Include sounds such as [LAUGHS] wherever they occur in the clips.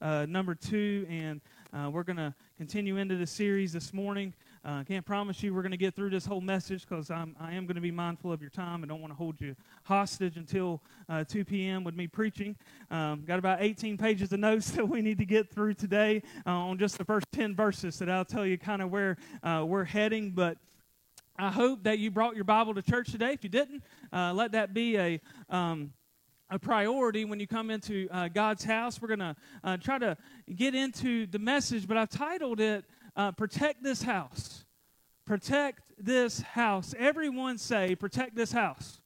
uh, number two, and uh, we're going to continue into the series this morning. I uh, can't promise you we're going to get through this whole message because I am going to be mindful of your time. and don't want to hold you hostage until uh, 2 p.m. with me preaching. Um, got about 18 pages of notes [LAUGHS] that we need to get through today uh, on just the first 10 verses that I'll tell you kind of where uh, we're heading. But I hope that you brought your Bible to church today. If you didn't, let that be a. Um, a priority when you come into uh, God's house. We're going to uh, try to get into the message, but I've titled it uh, Protect This House. Protect this house. Everyone say, Protect this house.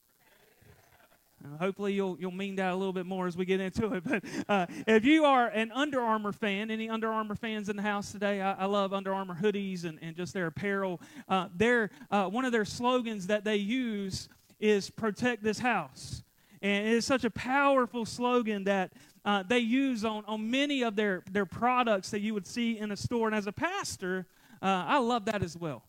Uh, hopefully, you'll, you'll mean that a little bit more as we get into it. [LAUGHS] But uh, if you are an Under Armour fan, any Under Armour fans in the house today? I, I love Under Armour hoodies and, and just their apparel. Uh, their, one of their slogans that they use is Protect this house. And it is such a powerful slogan that uh, they use on, on many of their, their products that you would see in a store. And as a pastor, uh, I love that as well.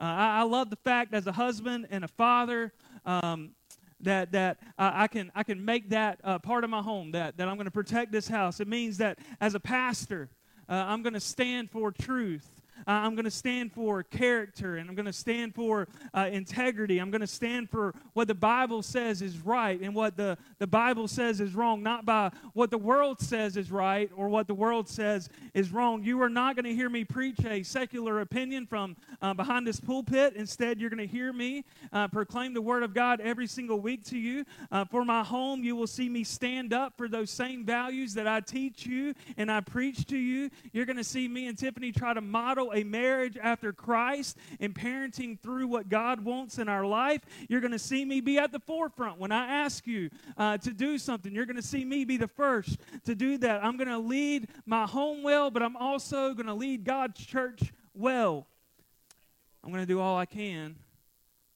Uh, I, I, love the fact as a husband and a father um, that, that I, can, I can make that uh, part of my home, that, that I'm going to protect this house. It means that as a pastor, uh, I'm going to stand for truth. Uh, I'm going to stand for character and I'm going to stand for uh, integrity. I'm going to stand for what the Bible says is right and what the, the Bible says is wrong, not by what the world says is right or what the world says is wrong. You are not going to hear me preach a secular opinion from uh, behind this pulpit. Instead, you're going to hear me uh, proclaim the Word of God every single week to you. Uh, for my home, you will see me stand up for those same values that I teach you and I preach to you. You're going to see me and Tiffany try to model a marriage after Christ and parenting through what God wants in our life. You're going to see me be at the forefront when I ask you uh, to do something. You're going to see me be the first to do that. I'm going to lead my home well, but I'm also going to lead God's church well. I'm going to do all I can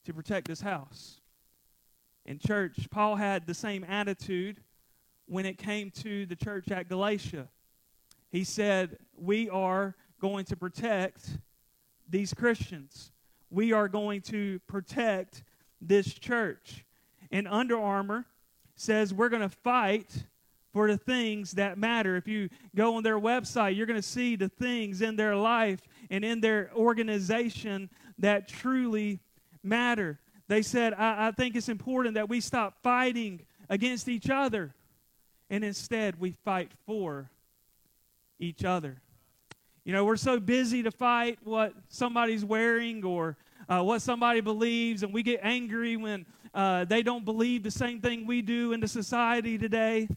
to protect this house. In church, Paul had the same attitude when it came to the church at Galatia. He said, We are going to protect these Christians. We are going to protect this church. And Under Armour says we're going to fight for the things that matter. If you go on their website, you're going to see the things in their life and in their organization that truly matter. They said, I, I think it's important that we stop fighting against each other and instead we fight for each other. You know, we're so busy to fight what somebody's wearing or uh, what somebody believes, and we get angry when uh, they don't believe the same thing we do in the society today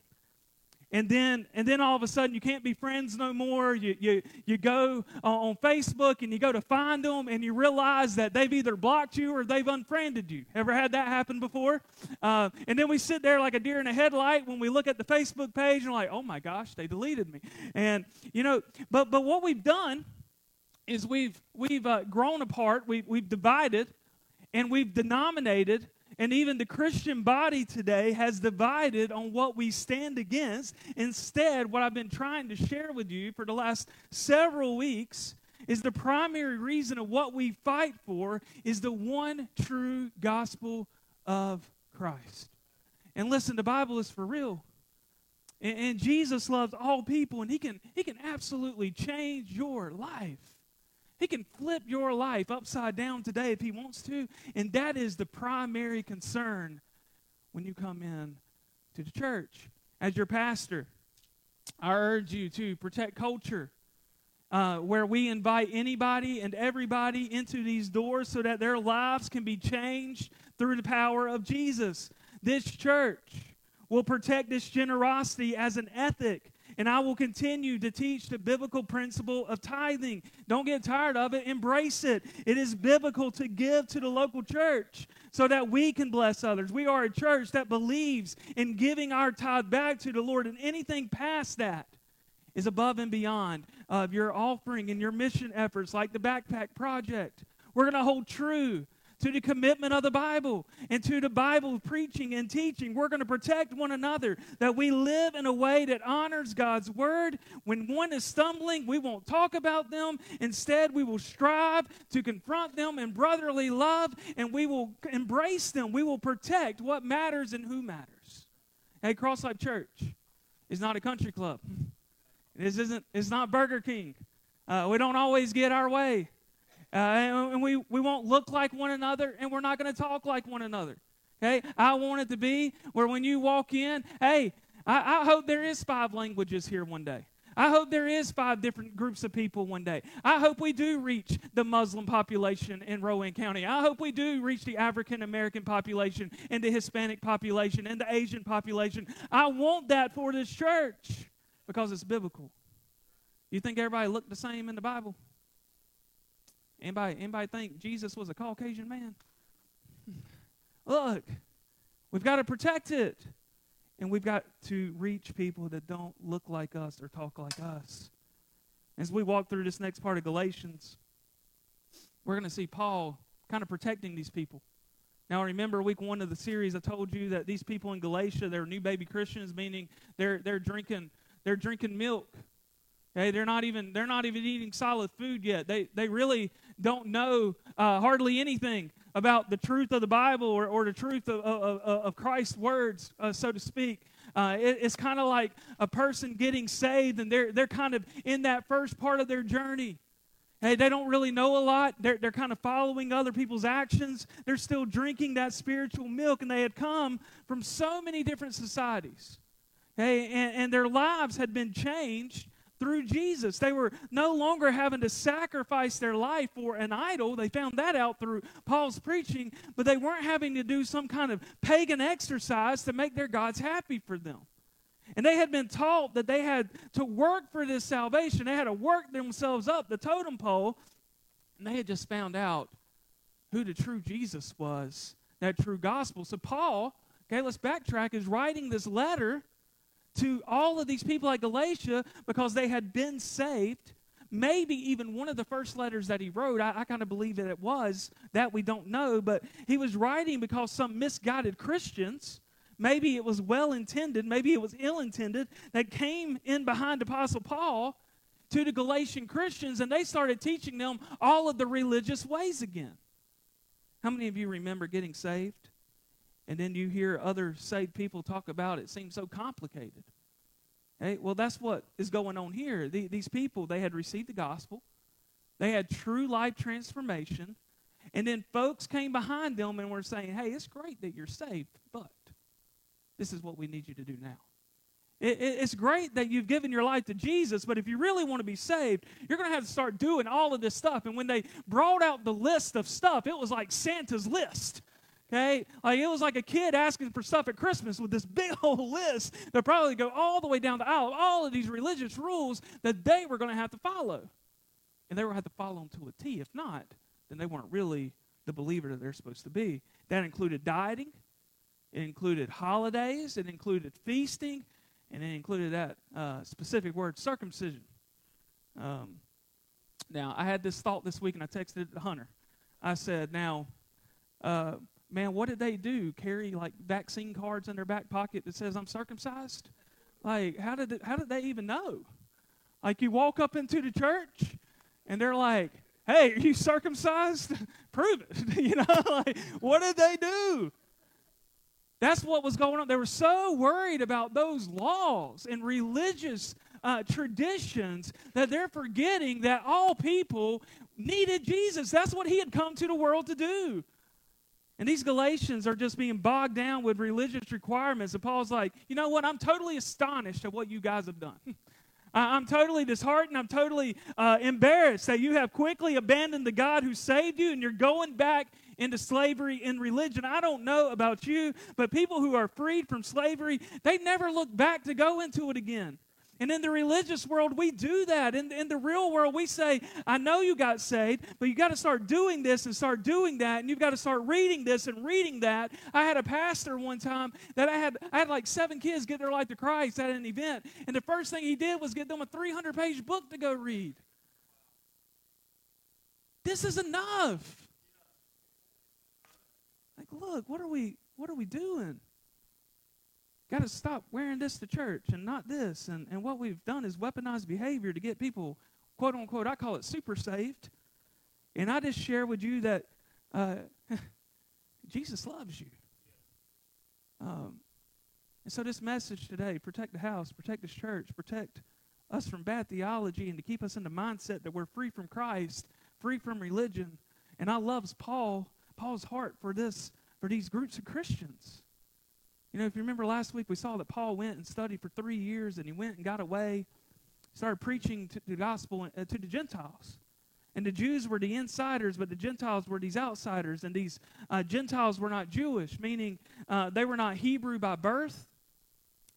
and then and then all of a sudden you can't be friends no more. You you, you go on facebook and you go to find them and you realize that they've either blocked you or they've unfriended you. Ever had that happen before? Uh, and then we sit there like a deer in a headlight when we look at the facebook page and we're like oh my gosh they deleted me. And you know but but what we've done is we've we've uh, grown apart we've, we've divided and we've denominated and even the Christian body today has divided on what we stand against. Instead, what I've been trying to share with you for the last several weeks is the primary reason of what we fight for is the one true gospel of Christ. And listen, the Bible is for real. And, and Jesus loves all people, and he can, he can absolutely change your life. He can flip your life upside down today if he wants to. And that is the primary concern when you come in to the church. As your pastor, I urge you to protect culture. Uh, where we invite anybody and everybody into these doors so that their lives can be changed through the power of Jesus. This church will protect this generosity as an ethic and I will continue to teach the biblical principle of tithing. Don't get tired of it, embrace it. It is biblical to give to the local church so that we can bless others. We are a church that believes in giving our tithe back to the Lord, and anything past that is above and beyond of your offering and your mission efforts, like the Backpack Project. We're going to hold true to the commitment of the Bible and to the Bible preaching and teaching. We're going to protect one another, that we live in a way that honors God's word. When one is stumbling, we won't talk about them. Instead, we will strive to confront them in brotherly love and we will embrace them. We will protect what matters and who matters. Hey, Cross Life Church is not a country club. This isn't. It's not Burger King. Uh, we don't always get our way, uh, and, we we won't look like one another, and we're not going to talk like one another. Okay, I want it to be where when you walk in, hey, I, I hope there is five languages here one day. I hope there is five different groups of people one day. I hope we do reach the Muslim population in Rowan County. I hope we do reach the African American population and the Hispanic population and the Asian population. I want that for this church because it's biblical. You think everybody looked the same in the Bible? Anybody, anybody think Jesus was a Caucasian man? Look, we've got to protect it. And we've got to reach people that don't look like us or talk like us. As we walk through this next part of Galatians, we're going to see Paul kind of protecting these people. Now, remember week one of the series, I told you that these people in Galatia, they're new baby Christians, meaning they're, they're, drinking, they're drinking milk. Okay, they're not even they're not even eating solid food yet. They they really don't know uh, hardly anything about the truth of the Bible or, or the truth of, of, of Christ's words, uh, so to speak. Uh, it, it's kind of like a person getting saved, and they're, they're kind of in that first part of their journey. Hey, they don't really know a lot. They're, they're kind of following other people's actions. They're still drinking that spiritual milk, and they had come from so many different societies. Hey, and, and their lives had been changed through Jesus. They were no longer having to sacrifice their life for an idol. They found that out through Paul's preaching, but they weren't having to do some kind of pagan exercise to make their gods happy for them. And they had been taught that they had to work for this salvation. They had to work themselves up the totem pole. And they had just found out who the true Jesus was, that true gospel. So, Paul, okay, let's backtrack, is writing this letter to all of these people at Galatia because they had been saved. Maybe even one of the first letters that he wrote, I, I kind of believe that it was, that we don't know, but he was writing because some misguided Christians, maybe it was well intended, maybe it was ill intended, that came in behind Apostle Paul to the Galatian Christians and they started teaching them all of the religious ways again. How many of you remember getting saved? And then you hear other saved people talk about it seems so complicated. Hey, well, that's what is going on here. The, these people, they had received the gospel, they had true life transformation, and then folks came behind them and were saying, hey, it's great that you're saved, but this is what we need you to do now. It, it, it's great that you've given your life to Jesus, but if you really want to be saved, you're going to have to start doing all of this stuff. And when they brought out the list of stuff, it was like Santa's list. Okay? Like it was like a kid asking for stuff at Christmas with this [LAUGHS] big old list that probably go all the way down the aisle of all of these religious rules that they were going to have to follow. And they were have to follow them to a T. If not, then they weren't really the believer that they're supposed to be. That included dieting, it included holidays, it included feasting, and it included that uh, specific word, circumcision. Um, now, I had this thought this week, and I texted it to Hunter. I said, now, uh, man, what did they do? Carry like vaccine cards in their back pocket that says I'm circumcised? Like, how did it, how did they even know? Like, you walk up into the church and they're like, "Hey, are you circumcised? [LAUGHS] Prove it." [LAUGHS] you know, [LAUGHS] like, what did they do? That's what was going on. They were so worried about those laws and religious uh, traditions that they're forgetting that all people needed Jesus. That's what he had come to the world to do. And these Galatians are just being bogged down with religious requirements. And Paul's like, you know what? I'm totally astonished at what you guys have done. [LAUGHS] I'm totally disheartened. I'm totally uh, embarrassed that you have quickly abandoned the God who saved you and you're going back into slavery in religion. I don't know about you, but people who are freed from slavery, they never look back to go into it again. And in the religious world, we do that. In, in the real world, we say, I know you got saved, but you got to start doing this and start doing that, and you've got to start reading this and reading that. I had a pastor one time that I had, I had like seven kids get their life to Christ at an event, and the first thing he did was get them a 300 page book to go read. This is enough. Like, look, what are we, what are we doing? Got to stop wearing this to church and not this. And, and what we've done is weaponized behavior to get people, quote unquote, I call it super saved. And I just share with you that uh, [LAUGHS] Jesus loves you. Um, and so, this message today protect the house, protect this church, protect us from bad theology and to keep us in the mindset that we're free from Christ, free from religion. And I loves Paul, Paul's heart for this, for these groups of Christians. You know, if you remember last week, we saw that Paul went and studied for three years, and he went and got away, started preaching to the gospel uh, to the Gentiles. And the Jews were the insiders, but the Gentiles were these outsiders. And these uh, Gentiles were not Jewish, meaning uh, they were not Hebrew by birth.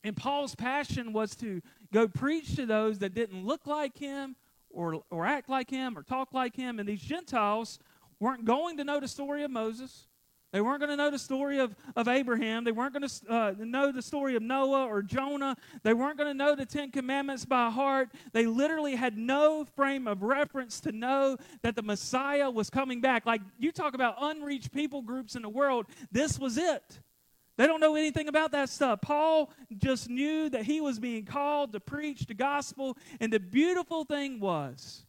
And Paul's passion was to go preach to those that didn't look like him or, or act like him or talk like him. And these Gentiles weren't going to know the story of Moses. They weren't going to know the story of, of Abraham. They weren't going to uh, know the story of Noah or Jonah. They weren't going to know the Ten Commandments by heart. They literally had no frame of reference to know that the Messiah was coming back. Like you talk about unreached people groups in the world, this was it. They don't know anything about that stuff. Paul just knew that he was being called to preach the gospel, and the beautiful thing was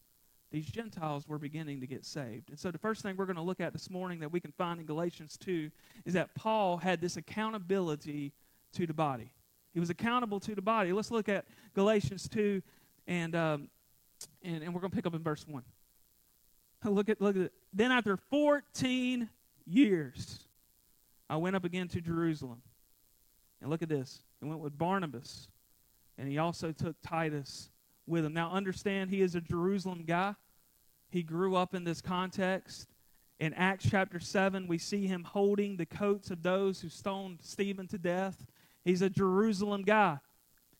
these Gentiles were beginning to get saved. And so the first thing we're going to look at this morning that we can find in Galatians 2 is that Paul had this accountability to the body. He was accountable to the body. Let's look at Galatians 2, and, um, and, and we're going to pick up in verse 1. Look at, look at it. Then after 14 years, I went up again to Jerusalem. And look at this. I went with Barnabas, and he also took Titus with him. Now, understand, he is a Jerusalem guy. He grew up in this context. In Acts chapter 7, we see him holding the coats of those who stoned Stephen to death. He's a Jerusalem guy.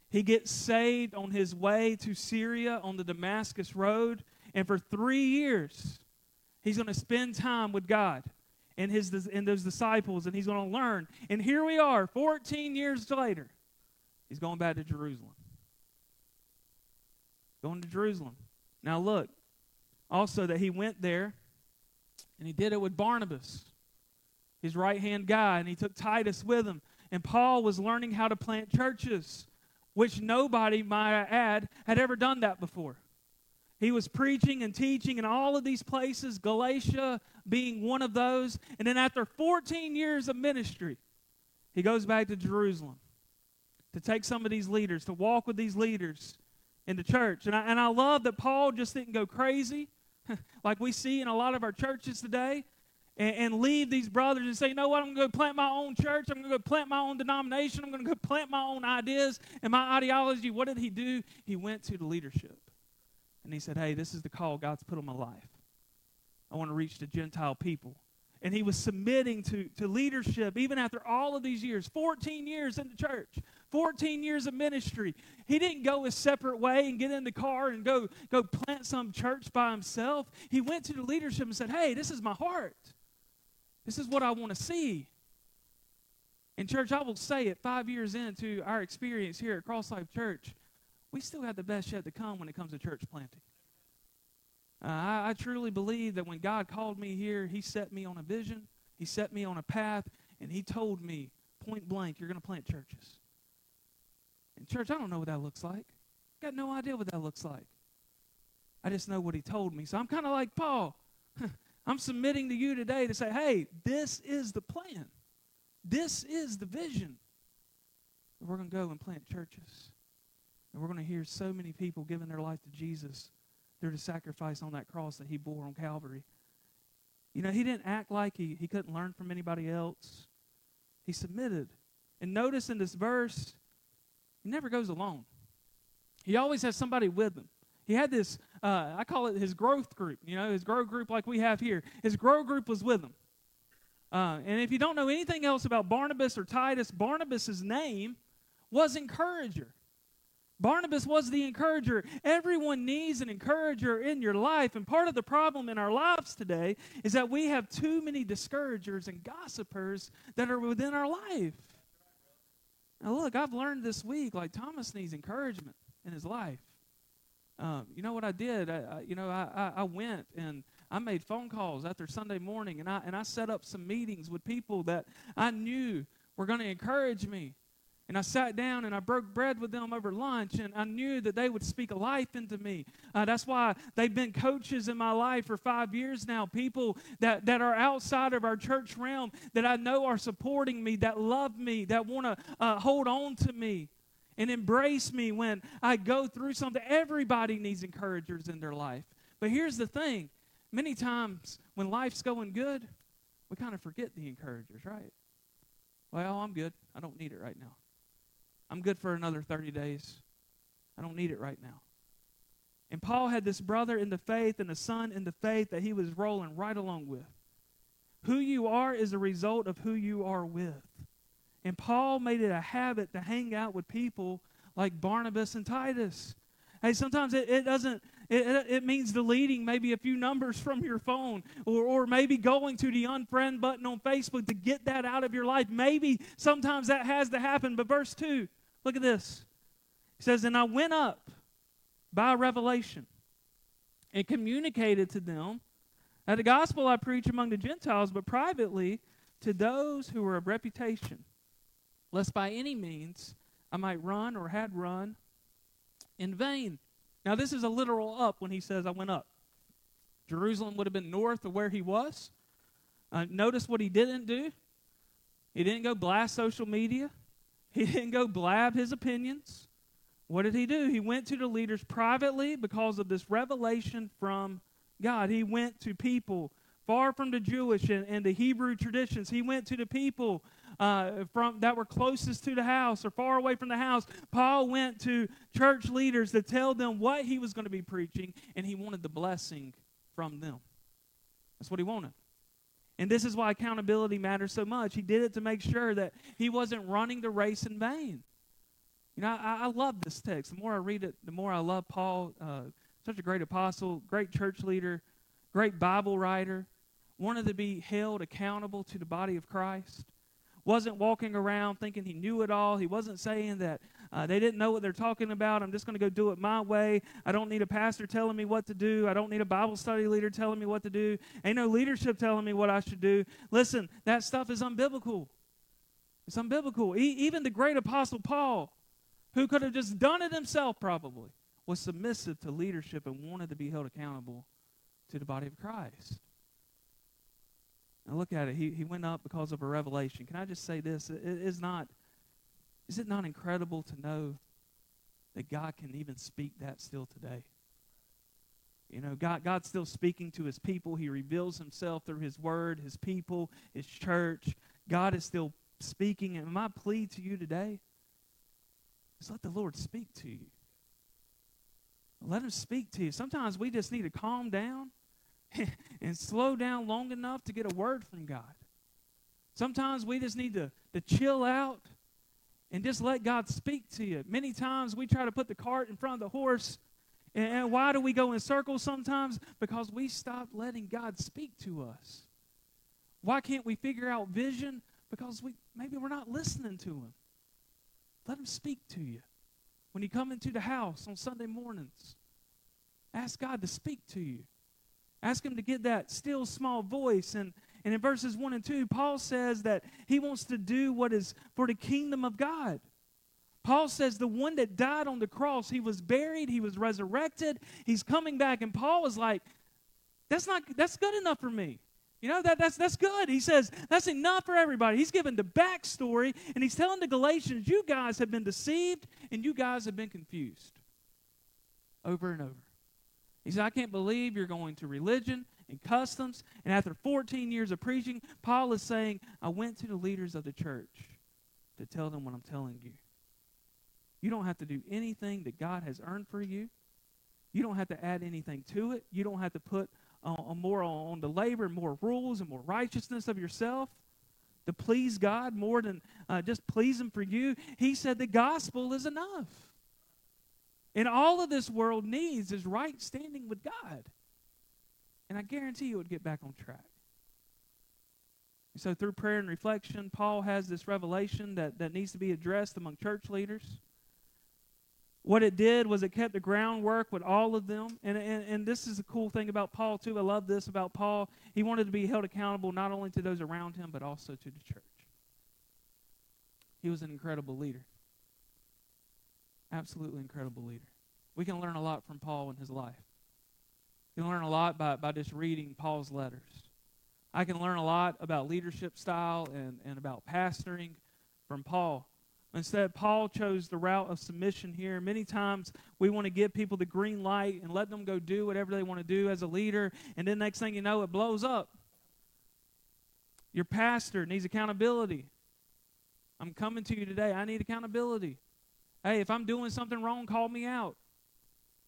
He gets saved on his way to Syria on the Damascus Road. And for three years, he's going to spend time with God and, his, and those disciples, and he's going to learn. And here we are, 14 years later. He's going back to Jerusalem. Going to Jerusalem. Now, look, also that he went there and he did it with Barnabas, his right hand guy, and he took Titus with him. And Paul was learning how to plant churches, which nobody, might I add, had ever done that before. He was preaching and teaching in all of these places, Galatia being one of those. And then after 14 years of ministry, he goes back to Jerusalem to take some of these leaders, to walk with these leaders in the church. And I, and I love that Paul just didn't go crazy [LAUGHS] like we see in a lot of our churches today and, and leave these brothers and say, you know what, I'm going to go plant my own church. I'm going to go plant my own denomination. I'm going to go plant my own ideas and my ideology. What did he do? He went to the leadership. And he said, hey, this is the call God's put on my life. I want to reach the Gentile people. And he was submitting to, to leadership even after all of these years 14 years in the church, 14 years of ministry. He didn't go a separate way and get in the car and go, go plant some church by himself. He went to the leadership and said, Hey, this is my heart. This is what I want to see. In church, I will say it five years into our experience here at Cross Life Church, we still have the best yet to come when it comes to church planting. Uh, I, I truly believe that when God called me here, He set me on a vision, He set me on a path, and He told me point blank, you're going to plant churches. And church, I don't know what that looks like. Got no idea what that looks like. I just know what He told me. So I'm kind of like Paul. [LAUGHS] I'm submitting to you today to say, hey, this is the plan. This is the vision. We're going to go and plant churches. And we're going to hear so many people giving their life to Jesus through the sacrifice on that cross that he bore on Calvary. You know, he didn't act like he, he couldn't learn from anybody else. He submitted. And notice in this verse, he never goes alone. He always has somebody with him. He had this, uh, I call it his growth group, you know, his grow group like we have here. His grow group was with him. Uh, and if you don't know anything else about Barnabas or Titus, Barnabas' name was encourager. Barnabas was the encourager. Everyone needs an encourager in your life. And part of the problem in our lives today is that we have too many discouragers and gossipers that are within our life. Now, look, I've learned this week, like Thomas needs encouragement in his life. Um, you know what I did? I, I, you know, I, I went and I made phone calls after Sunday morning, and I and I set up some meetings with people that I knew were going to encourage me. And I sat down and I broke bread with them over lunch, and I knew that they would speak life into me. Uh, that's why they've been coaches in my life for five years now. People that, that are outside of our church realm that I know are supporting me, that love me, that want to uh, hold on to me. and embrace me when I go through something. Everybody needs encouragers in their life. But here's the thing many times when life's going good, we kind of forget the encouragers, right? Well, I'm good. I don't need it right now. I'm good for another 30 days. I don't need it right now. And Paul had this brother in the faith and a son in the faith that he was rolling right along with. Who you are is a result of who you are with. And Paul made it a habit to hang out with people like Barnabas and Titus. Hey, sometimes it, it doesn't, it, it means deleting maybe a few numbers from your phone or, or maybe going to the unfriend button on Facebook to get that out of your life. Maybe sometimes that has to happen. But verse 2, look at this. He says, And I went up by revelation and communicated to them that the gospel I preach among the Gentiles, but privately to those who were of reputation lest by any means I might run or had run in vain. Now, this is a literal up when he says, I went up. Jerusalem would have been north of where he was. Uh, notice what he didn't do. He didn't go blast social media, he didn't go blab his opinions. What did he do? He went to the leaders privately because of this revelation from God. He went to people far from the Jewish and, and the Hebrew traditions. He went to the people uh, from that were closest to the house or far away from the house. Paul went to church leaders to tell them what he was going to be preaching, and he wanted the blessing from them. That's what he wanted. And this is why accountability matters so much. He did it to make sure that he wasn't running the race in vain. You know, I, I love this text. The more I read it, the more I love Paul. Uh, such a great apostle, great church leader, great Bible writer, wanted to be held accountable to the body of Christ wasn't walking around thinking he knew it all. He wasn't saying that uh, they didn't know what they're talking about. I'm just going to go do it my way. I don't need a pastor telling me what to do. I don't need a Bible study leader telling me what to do. Ain't no leadership telling me what I should do. Listen, that stuff is unbiblical. It's unbiblical. E- even the great apostle Paul, who could have just done it himself probably, was submissive to leadership and wanted to be held accountable to the body of Christ. Look at it. He, he went up because of a revelation. Can I just say this? It is not, is it not incredible to know that God can even speak that still today? You know, God, God's still speaking to his people. He reveals himself through his word, his people, his church. God is still speaking. And my plea to you today is let the Lord speak to you. Let him speak to you. Sometimes we just need to calm down [LAUGHS] and slow down long enough to get a word from God. Sometimes we just need to, to chill out and just let God speak to you. Many times we try to put the cart in front of the horse. And why do we go in circles sometimes? Because we stop letting God speak to us. Why can't we figure out vision? Because we maybe we're not listening to him. Let him speak to you. When you come into the house on Sunday mornings, ask God to speak to you. Ask him to get that still small voice. And, and in verses 1 and 2, Paul says that he wants to do what is for the kingdom of God. Paul says the one that died on the cross, he was buried, he was resurrected, he's coming back. And Paul is like, that's not that's good enough for me. You know, that, that's, that's good. He says, that's enough for everybody. He's giving the backstory, and he's telling the Galatians, you guys have been deceived, and you guys have been confused. Over and over. He said, I can't believe you're going to religion and customs. And after 14 years of preaching, Paul is saying, I went to the leaders of the church to tell them what I'm telling you. You don't have to do anything that God has earned for you. You don't have to add anything to it. You don't have to put uh, more on the labor, and more rules, and more righteousness of yourself to please God more than uh, just please Him for you. He said the gospel is enough. And all of this world needs is right standing with God. And I guarantee you it would get back on track. so, through prayer and reflection, Paul has this revelation that, that needs to be addressed among church leaders. What it did was it kept the groundwork with all of them. And, and, and this is a cool thing about Paul, too. I love this about Paul. He wanted to be held accountable not only to those around him, but also to the church. He was an incredible leader. Absolutely incredible leader. We can learn a lot from Paul in his life. We can learn a lot by, by just reading Paul's letters. I can learn a lot about leadership style and, and about pastoring from Paul. Instead, Paul chose the route of submission here. Many times we want to give people the green light and let them go do whatever they want to do as a leader, and then next thing you know, it blows up. Your pastor needs accountability. I'm coming to you today. I need accountability. Hey, if I'm doing something wrong, call me out.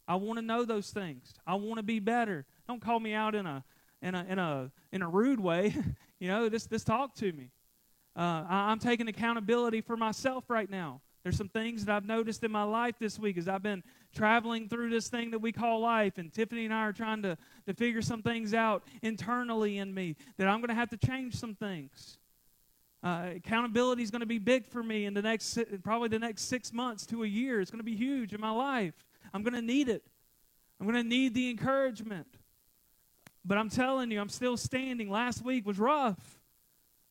I want to know those things. I want to be better. Don't call me out in a in a in a in a rude way. [LAUGHS] you know, just just talk to me. Uh, I, I'm taking accountability for myself right now. There's some things that I've noticed in my life this week as I've been traveling through this thing that we call life, and Tiffany and I are trying to, to figure some things out internally in me that I'm going to have to change some things. Uh, accountability is going to be big for me in the next, probably the next six months to a year. It's going to be huge in my life. I'm going to need it. I'm going to need the encouragement. But I'm telling you, I'm still standing. Last week was rough,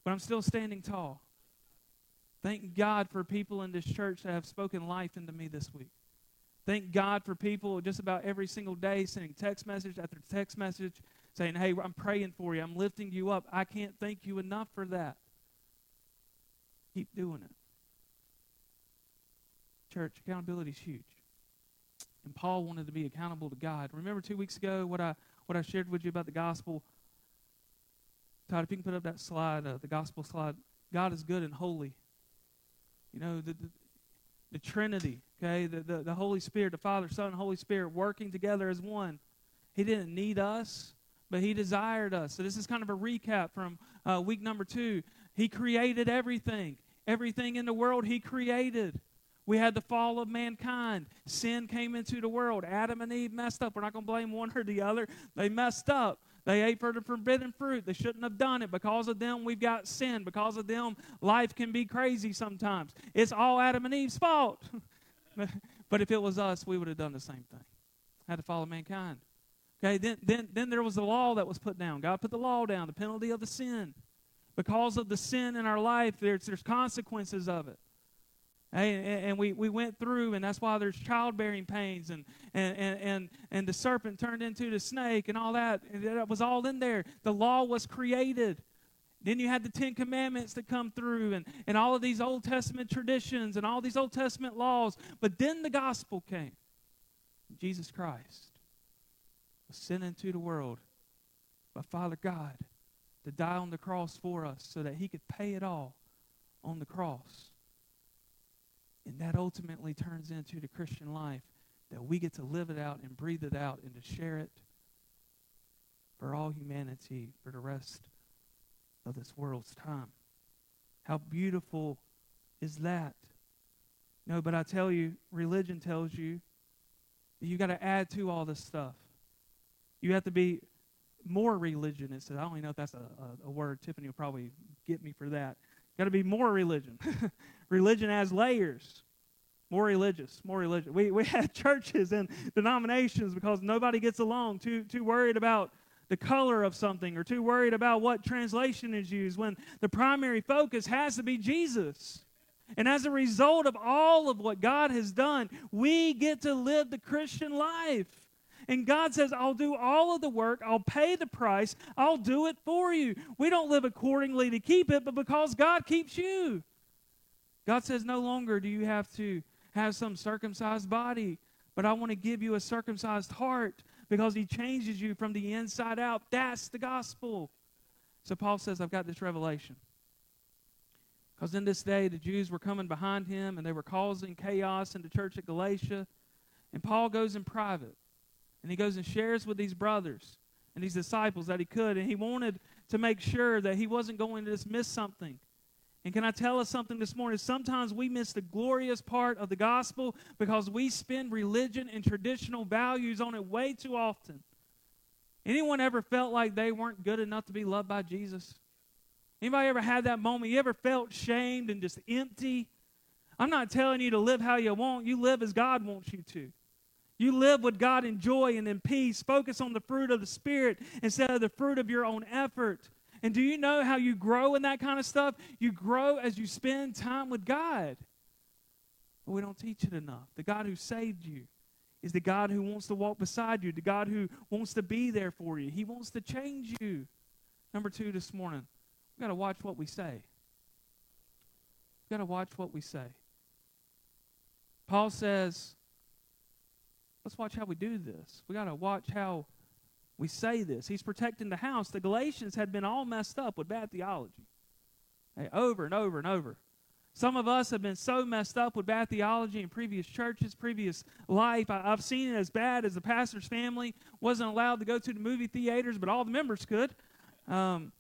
but I'm still standing tall. Thank God for people in this church that have spoken life into me this week. Thank God for people just about every single day sending text message after text message saying, Hey, I'm praying for you. I'm lifting you up. I can't thank you enough for that. Keep doing it. Church, accountability is huge. And Paul wanted to be accountable to God. Remember two weeks ago what I what I shared with you about the gospel? Todd, if you can put up that slide, uh, the gospel slide. God is good and holy. You know, the, the, the Trinity, okay? The, the, the Holy Spirit, the Father, Son, Holy Spirit working together as one. He didn't need us, but He desired us. So this is kind of a recap from uh, week number two. He created everything. Everything in the world He created. We had the fall of mankind. Sin came into the world. Adam and Eve messed up. We're not going to blame one or the other. They messed up. They ate for the forbidden fruit. They shouldn't have done it. Because of them, we've got sin. Because of them, life can be crazy sometimes. It's all Adam and Eve's fault. [LAUGHS] but if it was us, we would have done the same thing. Had to follow mankind. Okay, then, then, then there was the law that was put down. God put the law down, the penalty of the sin. Because of the sin in our life, there's, there's consequences of it. And, and, we, we went through, and that's why there's childbearing pains, and, and, and, and, and the serpent turned into the snake, and all that. That was all in there. The law was created. Then you had the Ten Commandments that come through, and, and all of these Old Testament traditions, and all these Old Testament laws. But then the gospel came. Jesus Christ was sent into the world by Father God to die on the cross for us so that he could pay it all on the cross. And that ultimately turns into the Christian life that we get to live it out and breathe it out and to share it for all humanity for the rest of this world's time. How beautiful is that? No, but I tell you, religion tells you you got to add to all this stuff. You have to be more religion. It says, I don't even know if that's a, a, a word. Tiffany will probably get me for that. Got to be more religion. [LAUGHS] religion has layers. More religious, more religious. We, we had [LAUGHS] churches and denominations because nobody gets along, too, too worried about the color of something or too worried about what translation is used when the primary focus has to be Jesus. And as a result of all of what God has done, we get to live the Christian life. And God says, I'll do all of the work, I'll pay the price, I'll do it for you. We don't live accordingly to keep it, but because God keeps you. God says, no longer do you have to have some circumcised body, but I want to give you a circumcised heart because He changes you from the inside out. That's the gospel. So Paul says, I've got this revelation. Because in this day, the Jews were coming behind him and they were causing chaos in the church at Galatia. And Paul goes in private and he goes and shares with these brothers and these disciples that he could. And he wanted to make sure that he wasn't going to miss something. And can I tell us something this morning? Sometimes we miss the glorious part of the gospel because we spend religion and traditional values on it way too often. Anyone ever felt like they weren't good enough to be loved by Jesus? Anybody ever had that moment? You ever felt shamed and just empty? I'm not telling you to live how you want. You live as God wants you to. You live with God in joy and in peace. Focus on the fruit of the Spirit instead of the fruit of your own effort. And do you know how you grow in that kind of stuff? You grow as you spend time with God. But we don't teach it enough. The God who saved you is the God who wants to walk beside you, the God who wants to be there for you. He wants to change you. Number two this morning, we've got to watch what we say. We've got to watch what we say. Paul says, let's watch how we do this. We got to watch how we say this. He's protecting the house. The Galatians had been all messed up with bad theology. Hey, over and over and over. Some of us have been so messed up with bad theology in previous churches, previous life. I, have seen it as bad as the pastor's family wasn't allowed to go to the movie theaters, but all the members could. Um,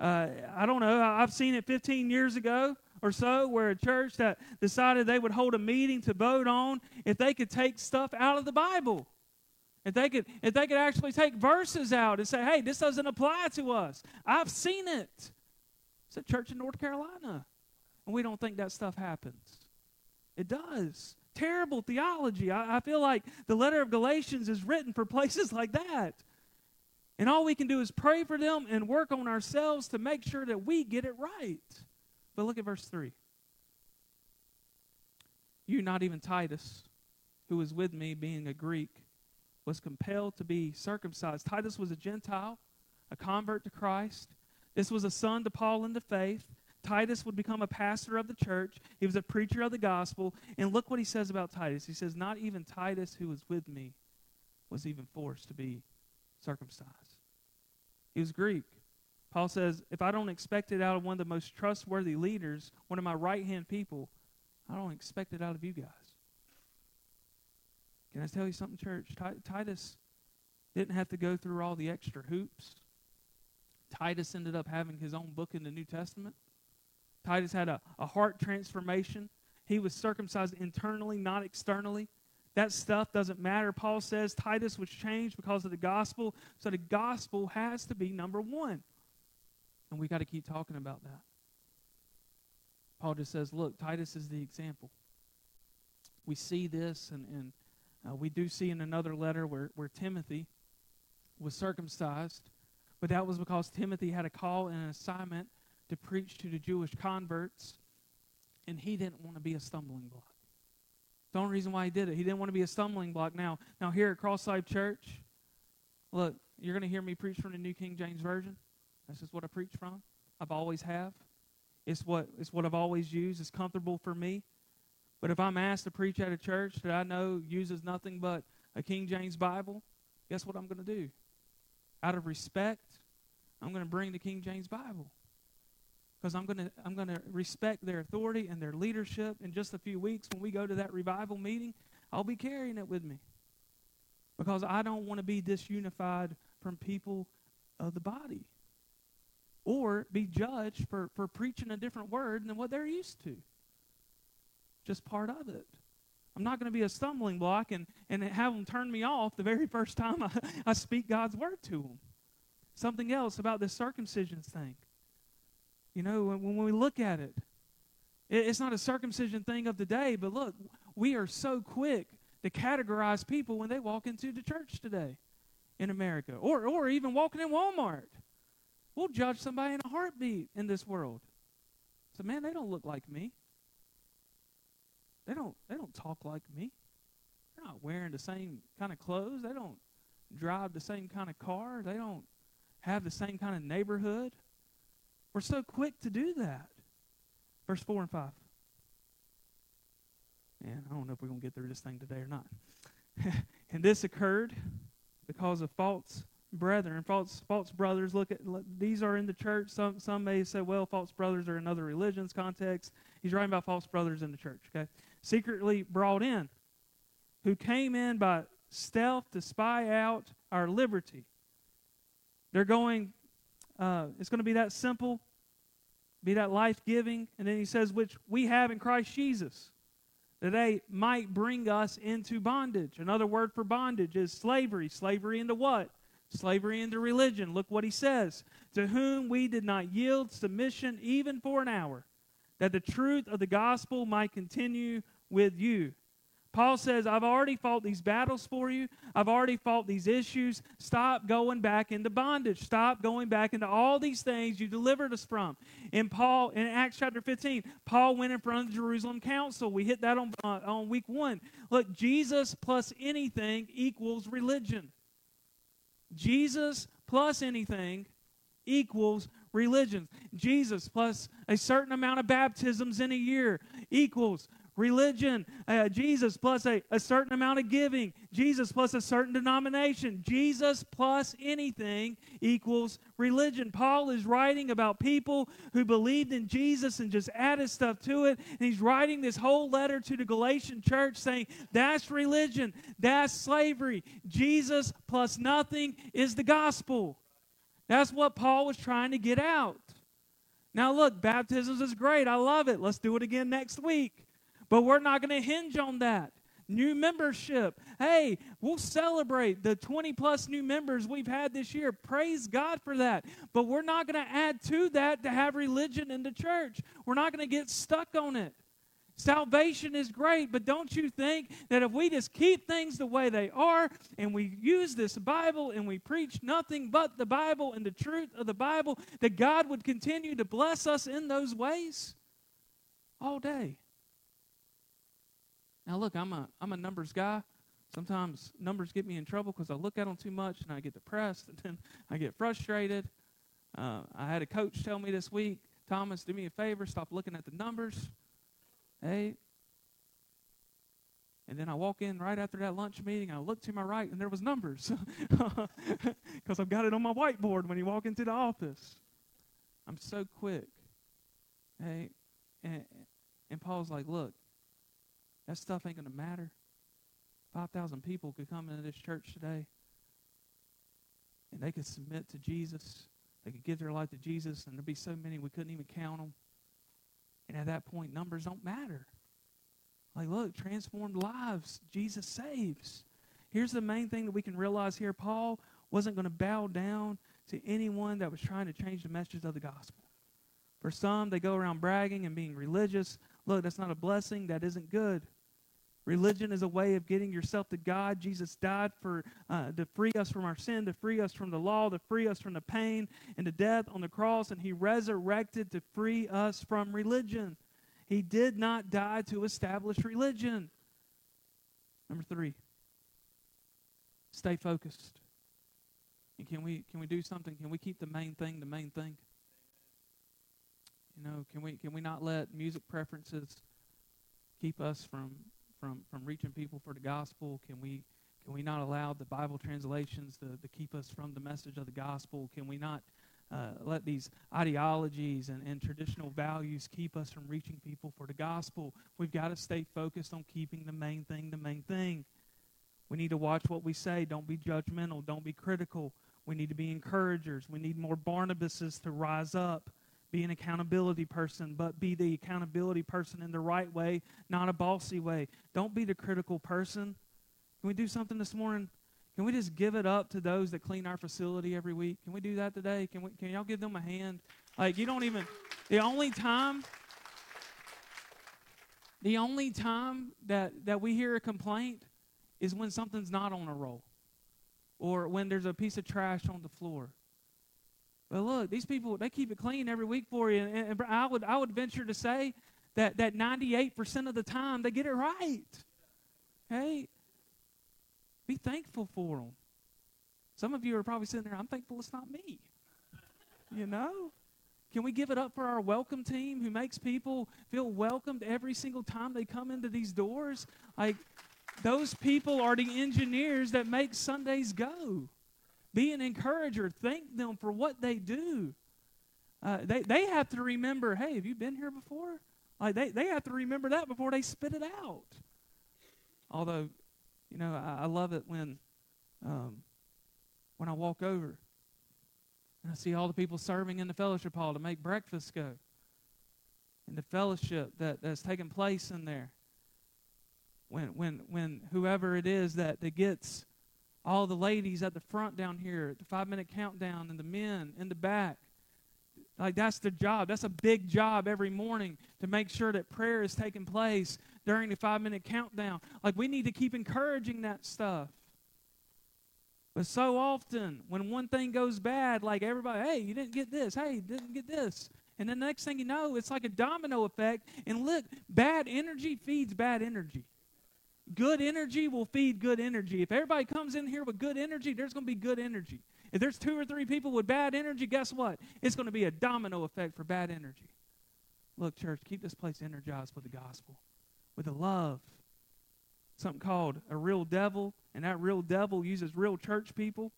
uh, I don't know. I've seen it 15 years ago or so where a church that decided they would hold a meeting to vote on if they could take stuff out of the Bible. If they could, if they could actually take verses out and say, hey, this doesn't apply to us. I've seen it. It's a church in North Carolina. And we don't think that stuff happens. It does. Terrible theology. I, I feel like the letter of Galatians is written for [LAUGHS] places like that. And all we can do is pray for them and work on ourselves to make sure that we get it right. But look at verse 3. You, not even Titus, who was with me, being a Greek, was compelled to be circumcised. Titus was a Gentile, a convert to Christ. This was a son to Paul in the faith. Titus would become a pastor of the church. He was a preacher of the gospel. And look what he says about Titus. He says, Not even Titus, who was with me, was even forced to be circumcised. He was Greek. Paul says, If I don't expect it out of one of the most trustworthy leaders, one of my right hand people, I don't expect it out of you guys. Can I tell you something, church? Titus didn't have to go through all the extra hoops. Titus ended up having his own book in the New Testament. Titus had a, a heart transformation. He was circumcised internally, not externally. That stuff doesn't matter. Paul says Titus was changed because of the gospel. So the gospel has to be number one. And we got to keep talking about that. Paul just says, look, Titus is the example. We see this, and, and uh, we do see in another letter where, where Timothy was circumcised, but that was because Timothy had a call and an assignment to preach to the Jewish converts, and he didn't want to be a stumbling block. The only reason why he did it, he didn't want to be a stumbling block. Now, now here at Cross Life Church, look, you're going to hear me preach from the New King James Version. This is what I preach from. I've always have. It's what it's what I've always used. It's comfortable for me. But if I'm asked to preach at a church that I know uses nothing but a King James Bible, guess what I'm going to do? Out of respect, I'm going to bring the King James Bible. Because I'm going to I'm going to respect their authority and their leadership. In just a few weeks, when we go to that revival meeting, I'll be carrying it with me. Because I don't want to be disunified from people of the body or be judged for, for preaching a different word than what they're used to. Just part of it. I'm not going to be a stumbling block and, and have them turn me off the very first time I, [LAUGHS] I speak God's word to them. Something else about this circumcision thing. You know, when, when we look at it, it, it's not a circumcision thing of the day, but look, we are so quick to categorize people when they walk into the church today in America or, or even walking in Walmart. We'll judge somebody in a heartbeat in this world. So, man, they don't look like me. They don't they don't talk like me. They're not wearing the same kind of clothes. They don't drive the same kind of car. They don't have the same kind of neighborhood. We're so quick to do that. Verse 4 and 5. And I don't know if we're going to get through this thing today or not. [LAUGHS] and this occurred because of false brethren, false false brothers. Look at these are in the church. Some some may say, well, false brothers are in other religions context. He's writing about false brothers in the church. Okay, secretly brought in, who came in by stealth to spy out our liberty. They're going. Uh, it's going to be that simple, be that life giving, and then he says, which we have in Christ Jesus that they might bring us into bondage. Another word for bondage is slavery. Slavery into what? Slavery into religion. Look what he says To whom we did not yield submission even for an hour, that the truth of the gospel might continue with you. Paul says, I've already fought these battles for you. I've already fought these issues. Stop going back into bondage. Stop going back into all these things you delivered us from. In Paul, in Acts chapter 15, Paul went in front of the Jerusalem council. We hit that on, uh, on week one. Look, Jesus plus anything equals religion. Jesus plus anything equals religion. Jesus plus a certain amount of baptisms in a year equals religion. Uh, Jesus plus a, a certain amount of giving. Jesus plus a certain denomination. Jesus plus anything equals religion. Paul is writing about people who believed in Jesus and just added stuff to it. And he's writing this whole letter to the Galatian church saying, that's religion, that's slavery. Jesus plus nothing is the gospel. That's what Paul was trying to get out. Now, look, baptisms is great. I love it. Let's do it again next week. But we're not going to hinge on that. New membership. Hey, we'll celebrate the 20 plus new members we've had this year. Praise God for that. But we're not going to add to that to have religion in the church. We're not going to get stuck on it. Salvation is great, but don't you think that if we just keep things the way they are and we use this Bible and we preach nothing but the Bible and the truth of the Bible, that God would continue to bless us in those ways all day? Now, look, I'm a, I'm a numbers guy. Sometimes numbers get me in trouble because I look at them too much and I get depressed [LAUGHS] and then I get frustrated. Uh, I had a coach tell me this week, Thomas, do me a favor, stop looking at the numbers Hey. And then I walk in right after that lunch meeting. I look to my right, and there was numbers [LAUGHS] because I've got it on my whiteboard when you walk into the office. I'm so quick. Hey, and, and Paul's like, look, that stuff ain't going to matter. 5,000 people could come into this church today, and they could submit to Jesus. They could give their life to Jesus, and there'd be so many we couldn't even count them. And at that point, numbers don't matter. Like, look, transformed lives, Jesus saves. Here's the main thing that we can realize here Paul wasn't going to bow down to anyone that was trying to change the message of the gospel. For some, they go around bragging and being religious. Look, that's not a blessing. That isn't good. Religion is a way of getting yourself to God. Jesus died for uh, to free us from our sin, to free us from the law, to free us from the pain and the death on the cross, and He resurrected to free us from religion. He did not die to establish religion. Number three, stay focused. And can we can we do something? Can we keep the main thing the main thing? You know, can we can we not let music preferences keep us from from, from reaching people for the gospel? Can we can we not allow the Bible translations to, to keep us from the message of the gospel? Can we not uh, let these ideologies and, and traditional values keep us from reaching people for the gospel? We've got to stay focused on keeping the main thing the main thing. We need to watch what we say. Don't be judgmental. Don't be critical. We need to be encouragers. We need more Barnabases to rise up be an accountability person, but be the accountability person in the right way, not a bossy way. Don't be the critical person. Can we do something this morning? Can we just give it up to those that clean our facility every week? Can we do that today? Can we can y'all give them a hand? Like you don't even the only time the only time that that we hear a complaint is when something's not on a roll or when there's a piece of trash on the floor but look, these people, they keep it clean every week for you. And, and I, would, I would venture to say that, that 98% of the time they get it right. Hey, be thankful for them. Some of you are probably sitting there, I'm thankful it's not me. You know? Can we give it up for our welcome team who makes people feel welcomed every single time they come into these doors? Like, those people are the engineers that make Sundays go. Be an encourager. Thank them for what they do. Uh, they, they have to remember, hey, have you been here before? Like they, they have to remember that before they spit it out. Although, you know, I, I love it when um, when I walk over and I see all the people serving in the fellowship hall to make breakfast go. And the fellowship that, that's taking place in there. When when when whoever it is that, that gets all the ladies at the front down here the five minute countdown and the men in the back. Like that's the job. That's a big job every morning to make sure that prayer is taking place during the five minute countdown. Like we need to keep encouraging that stuff. But so often when one thing goes bad like everybody hey you didn't get this. Hey didn't get this. And then the next thing you know it's like a domino effect. And look bad energy feeds bad energy Good energy will feed good energy. If everybody comes in here with good energy, there's going to be good energy. If there's two or three people with bad energy, guess what? It's going to be a domino effect for bad energy. Look, church, keep this place energized with the gospel. with a love. Something called a real devil, and that real devil uses real church people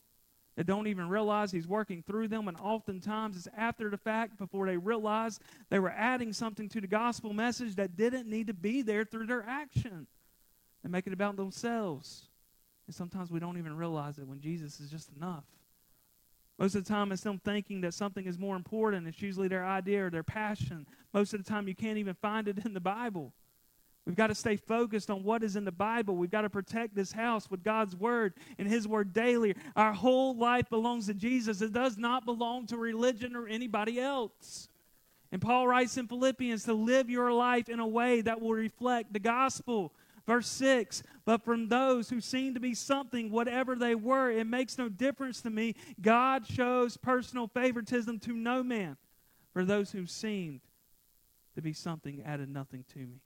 that don't even realize he's working through them, and oftentimes it's after the fact before they realize they were adding something to the gospel message that didn't need to be there through their action. They make it about themselves. And sometimes we don't even realize it when Jesus is just enough. Most of the time, it's them thinking that something is more important. It's usually their idea or their passion. Most of the time, you can't even find it in the Bible. We've got to stay focused on what is in the Bible. We've got to protect this house with God's Word and His Word daily. Our whole life belongs to Jesus, it does not belong to religion or anybody else. And Paul writes in Philippians to live your life in a way that will reflect the gospel. Verse 6 But from those who seem to be something, whatever they were, it makes no difference to me. God shows personal favoritism to no man. For those who seemed to be something added nothing to me.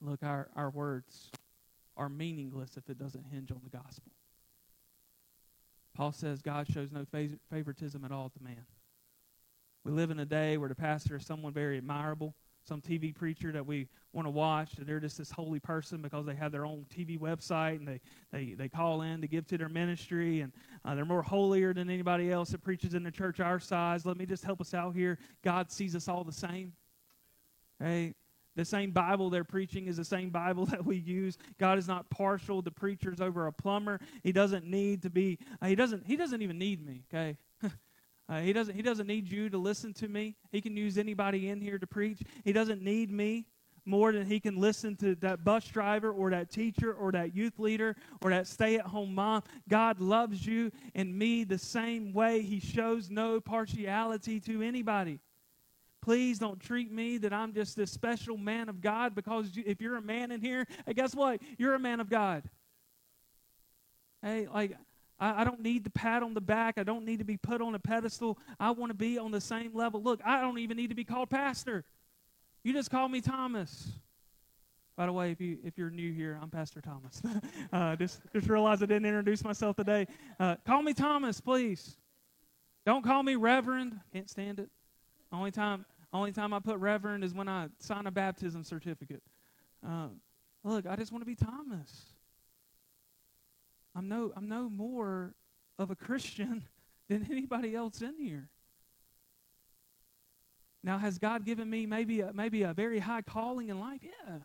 Look, our, our words are meaningless if it doesn't hinge on the gospel. Paul says God shows no favoritism at all to man. We live in a day where the pastor is someone very admirable some TV preacher that we want to watch, and they're just this holy person because they have their own TV website and they, they, they call in to give to their ministry, and uh, they're more holier than anybody else that preaches in the church our size. Let me just help us out here. God sees us all the same. Hey, the same Bible they're preaching is the same Bible [LAUGHS] that we use. God is not partial to preachers over a plumber. He doesn't need to be. Uh, he doesn't. He doesn't even need me. Okay. [LAUGHS] Uh, he, doesn't, he doesn't need you to listen to me. He can use anybody in here to preach. He doesn't need me more than he can listen to that bus driver or that teacher or that youth leader or that stay at home mom. God loves you and me the same way. He shows no partiality to anybody. Please don't treat me that I'm just this special man of God because if you're a man in here, hey, guess what? You're a man of God. Hey, like I, I don't need the pat on the back. I don't need to be put on a pedestal. I want to be on the same level. Look, I don't even need to be called pastor. You just call me Thomas. By the way, if you if you're new here, I'm Pastor Thomas. [LAUGHS] uh, just just realized I didn't introduce myself today. Uh, call me Thomas, please. Don't call me Reverend. Can't stand it. Only time only time I put Reverend is when I sign a baptism certificate. Uh, look, I just want to be Thomas. I'm no, I'm no more of a Christian [LAUGHS] than anybody else in here. Now, has God given me maybe a, maybe a very high calling in life? Yeah.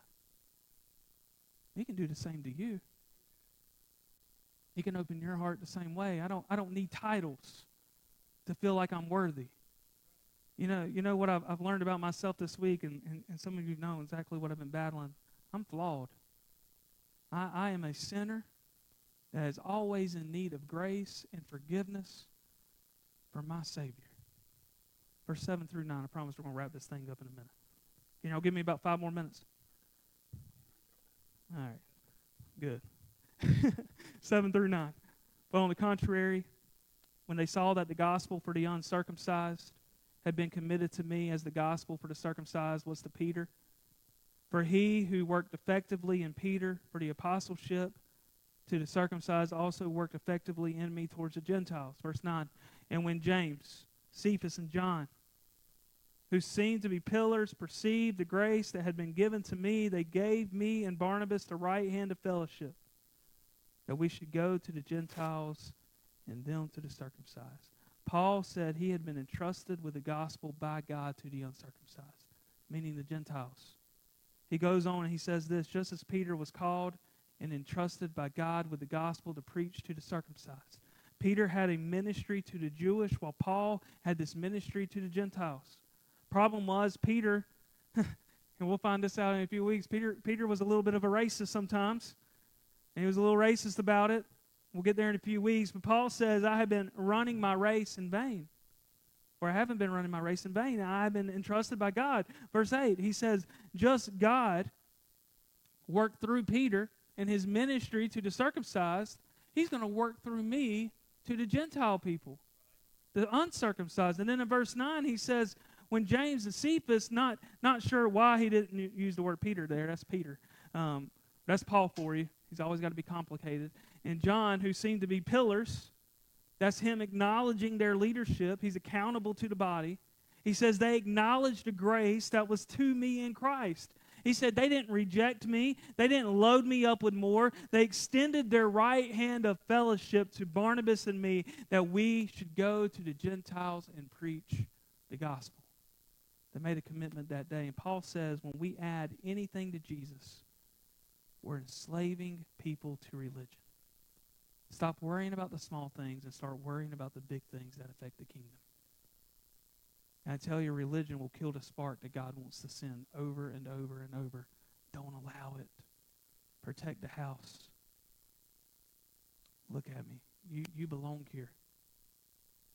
He can do the same to you. He can open your heart the same way. I don't, I don't need titles to feel like I'm worthy. You know, you know what I've, I've learned about myself this week, and, and, and some of you know exactly what I've been battling. I'm flawed. I, I am a sinner that is always in need of grace and forgiveness from my Savior. Verse 7 through 9. I promise we're going to wrap this thing up in a minute. Can y'all give me about five more minutes? All right. Good. [LAUGHS] 7 through 9. But on the contrary, when they saw that the gospel for the uncircumcised had been committed to me as the gospel for the circumcised was to Peter, for he who worked effectively in Peter for the apostleship to the circumcised also worked effectively in me towards the Gentiles. Verse 9. And when James, Cephas, and John, who seemed to be pillars, perceived the grace that had been given to me, they gave me and Barnabas the right hand of fellowship, that we should go to the Gentiles and them to the circumcised. Paul said he had been entrusted with the gospel by God to the uncircumcised, meaning the Gentiles. He goes on and he says this just as Peter was called and entrusted by God with the gospel to preach to the circumcised. Peter had a ministry to the Jewish, while Paul had this ministry to the Gentiles. Problem was, Peter, [LAUGHS] and we'll find this out in a few weeks, Peter, Peter was a little bit of a racist sometimes, and he was a little racist about it. We'll get there in a few weeks. But Paul says, I have been running my race in vain. Or I haven't been running my race in vain. I have been entrusted by God. Verse 8, he says, Just God worked through Peter and his ministry to the circumcised, he's going to work through me to the Gentile people, the uncircumcised. And then in verse 9, he says, when James and Cephas, not, not sure why he didn't use the word Peter there, that's Peter. Um, that's Paul for you. He's always got to be complicated. And John, who seemed to be pillars, that's him acknowledging their leadership. He's accountable to the body. He says, They acknowledged the grace that was to me in Christ. He said, They didn't reject me. They didn't load me up with more. They extended their right hand of fellowship to Barnabas and me that we should go to the Gentiles and preach the gospel. They made a commitment that day. And Paul says, when we add anything to Jesus, we're enslaving people to religion. Stop worrying about the small things and start worrying about the big things that affect the kingdom. And I tell you, religion will kill the spark that God wants to send over and over and over. Don't allow it. Protect the house. Look at me. You, you belong here.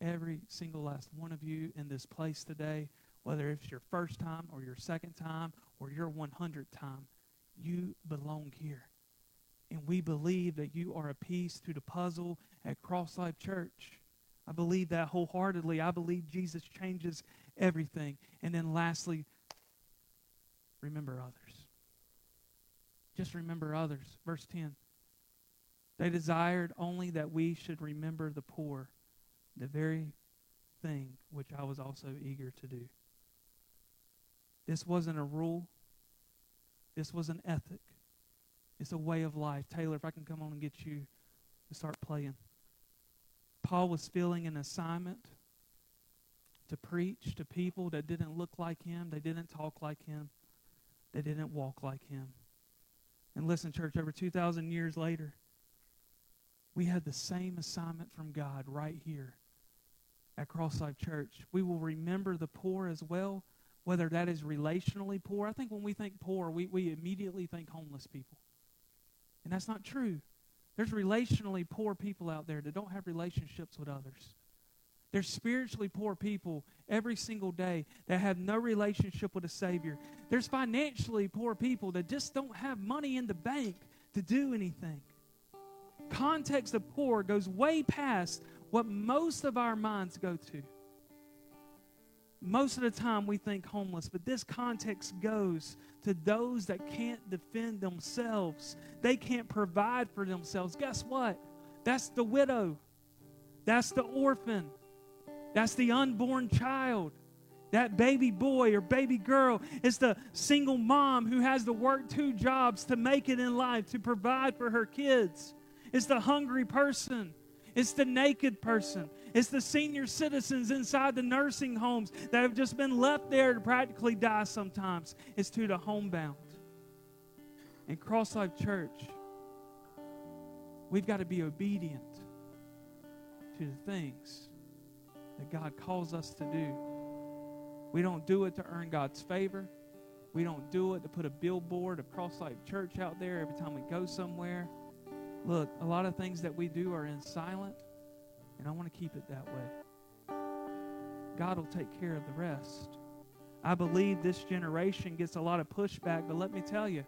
Every single last one of you in this place today, whether it's your first time or your second time or your 100th time, you belong here. And we believe that you are a piece to the puzzle at Cross Life Church. I believe that wholeheartedly. I believe Jesus changes everything. And then lastly, remember others. Just remember others. Verse 10. They desired only that we should remember the poor, the very thing which I was also eager to do. This wasn't a rule, this was an ethic. It's a way of life. Taylor, if I can come on and get you to start playing. Paul was feeling an assignment to preach to people that didn't look like him, they didn't talk like him, they didn't walk like him. And listen, church, over 2,000 years later, we had the same assignment from God right here at Cross Life Church. We will remember the poor as well, whether that is relationally poor. I think when we think poor, we, we immediately think homeless people. And that's not true. There's relationally poor people out there that don't have relationships with others. There's spiritually poor people every single day that have no relationship with a Savior. There's financially poor people that just don't have money in the bank to do anything. Context of poor goes way past what most of our minds go to. Most of the time we think homeless, but this context goes to those that can't defend themselves. They can't provide for themselves. Guess what? That's the widow. That's the orphan. That's the unborn child. That baby boy or baby girl is the single mom who has to work two jobs to make it in life, to provide for her kids. It's the hungry person. It's the naked person. It's the senior citizens inside the nursing homes that have just been left there to practically die sometimes. It's to the homebound. In Cross Life Church, we've got to be obedient to the things that God calls us to do. We don't do it to earn God's favor. We don't do it to put a billboard of Cross Life Church out there every time we go somewhere. Look, a lot of things that we do are in silent, and I want to keep it that way. God will take care of the rest. I believe this generation gets a lot of pushback, but let me tell you,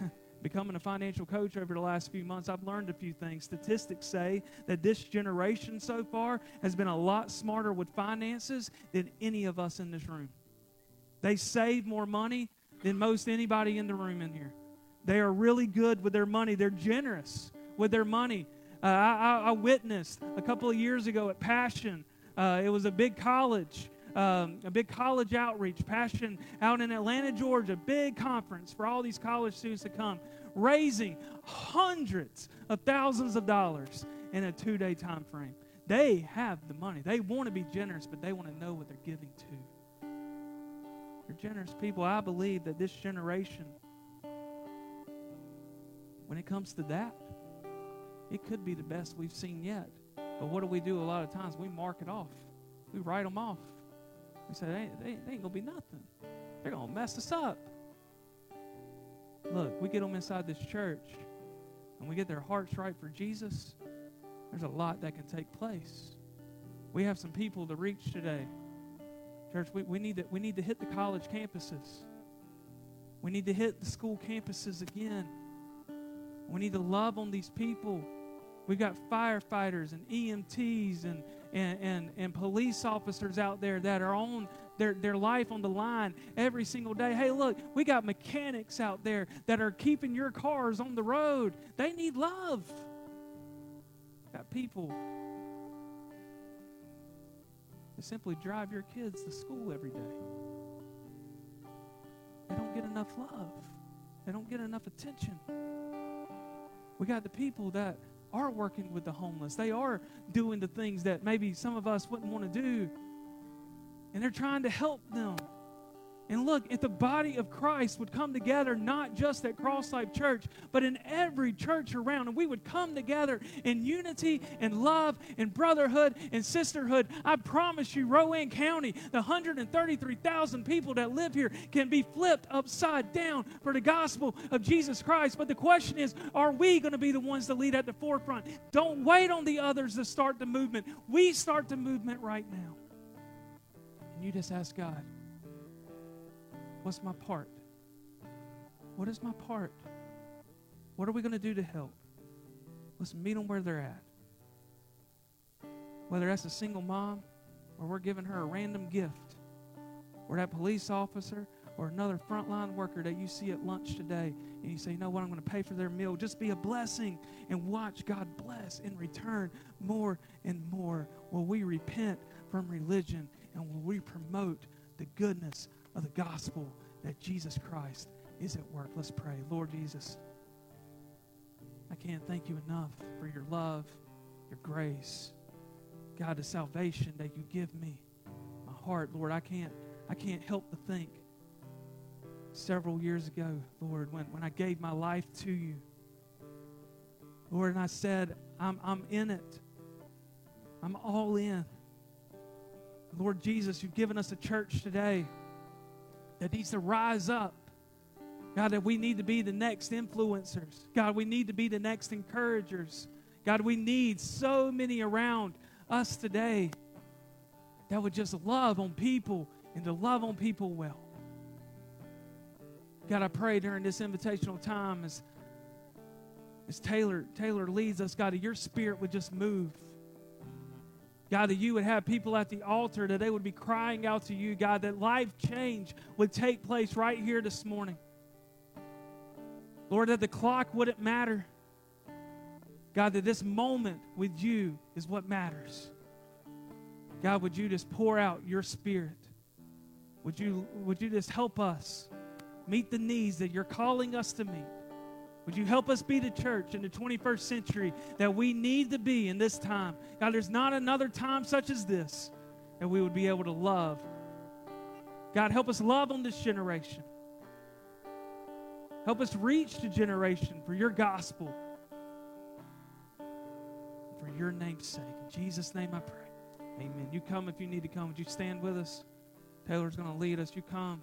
[LAUGHS] becoming a financial coach over the last few months, I've learned a few things. Statistics say that this generation so far has been a lot smarter with finances than any of us in this room. They save more money than most anybody in the room in here. They are really good with their money, they're generous with their money. Uh, I, I, witnessed a couple of years ago at Passion. Uh, it was a big college, um, a big college outreach. Passion out in Atlanta, Georgia, big conference for all these college students to come, raising hundreds of thousands of dollars in a two-day time frame. They have the money. They want to be generous, but they want to know what they're giving to. They're generous people. I believe that this generation, when it comes to that, it could be the best we've seen yet. But what do we do a lot of times? We mark it off. We write them off. We say, they, they, they ain't going to be nothing. They're going to mess us up. Look, we get them inside this church and we get their hearts right for Jesus, there's a lot that can take place. We have some people to reach today. Church, we, we, need to, we need to hit the college campuses. We need to hit the school campuses again. We need to love on these people We've got firefighters and EMTs and, and, and, and police officers out there that are on their, their life on the line every single day. Hey, look, we got mechanics out there that are keeping your cars on the road. They need love. Got people that simply drive your kids to school every day. They don't get get enough love. They don't get enough attention. We got the people that are working with the homeless. They are doing the things that maybe some of us wouldn't want to do. And they're trying to help them. And look, if the body of Christ would come together, not just at Cross Life Church, but in every church around, and we would come together in unity and love and brotherhood and sisterhood, I promise you, Rowan County, the 133,000 people that live here, can be flipped upside down for the gospel of Jesus Christ. But the question is, are we going to be the ones to lead at the forefront? Don't wait on the others to start the movement. We start the movement right now. And you just ask God. What's my part? What is my part? What are we going to do to help? Let's meet them where they're at. Whether that's a single mom or we're giving her a random gift, or that police officer or another frontline worker that you see at lunch today, and you say, you know what, I'm going to pay for their meal. Just be a blessing and watch God bless in return more and more. Will we repent from religion and will we promote the goodness of the gospel that Jesus Christ is at work. Let's pray. Lord Jesus, I can't thank you enough for your love, your grace. God, the salvation that you give me. My heart, Lord, I can't I can't help but think several years ago, Lord, when, when I gave my life to you. Lord, and I said, I'm, I'm in it. I'm all in. Lord Jesus, you've given us a church today that needs to rise up. God, that we need to be the next influencers. God, we need to be the next encouragers. God, we need so many around us today that would just love on people and to love on people well. God, I pray during this invitational time as, as Taylor, Taylor leads us, God, that your spirit would just move. God, that you would have people at the altar, that they would be crying out to you, God, that life change would take place right here this morning. Lord, that the clock wouldn't matter. God, that this moment with you is what matters. God, would you just pour out your spirit? Would you, would you just help us meet the needs that you're calling us to meet? Would you help us be the church in the 21st century that we need to be in this time? God, there's not another time such as this that we would be able to love. God, help us love on this generation. Help us reach the generation for your gospel. For your name's sake. In Jesus' name I pray. Amen. You come if you need to come. Would you stand with us? Taylor's going to lead us. You come.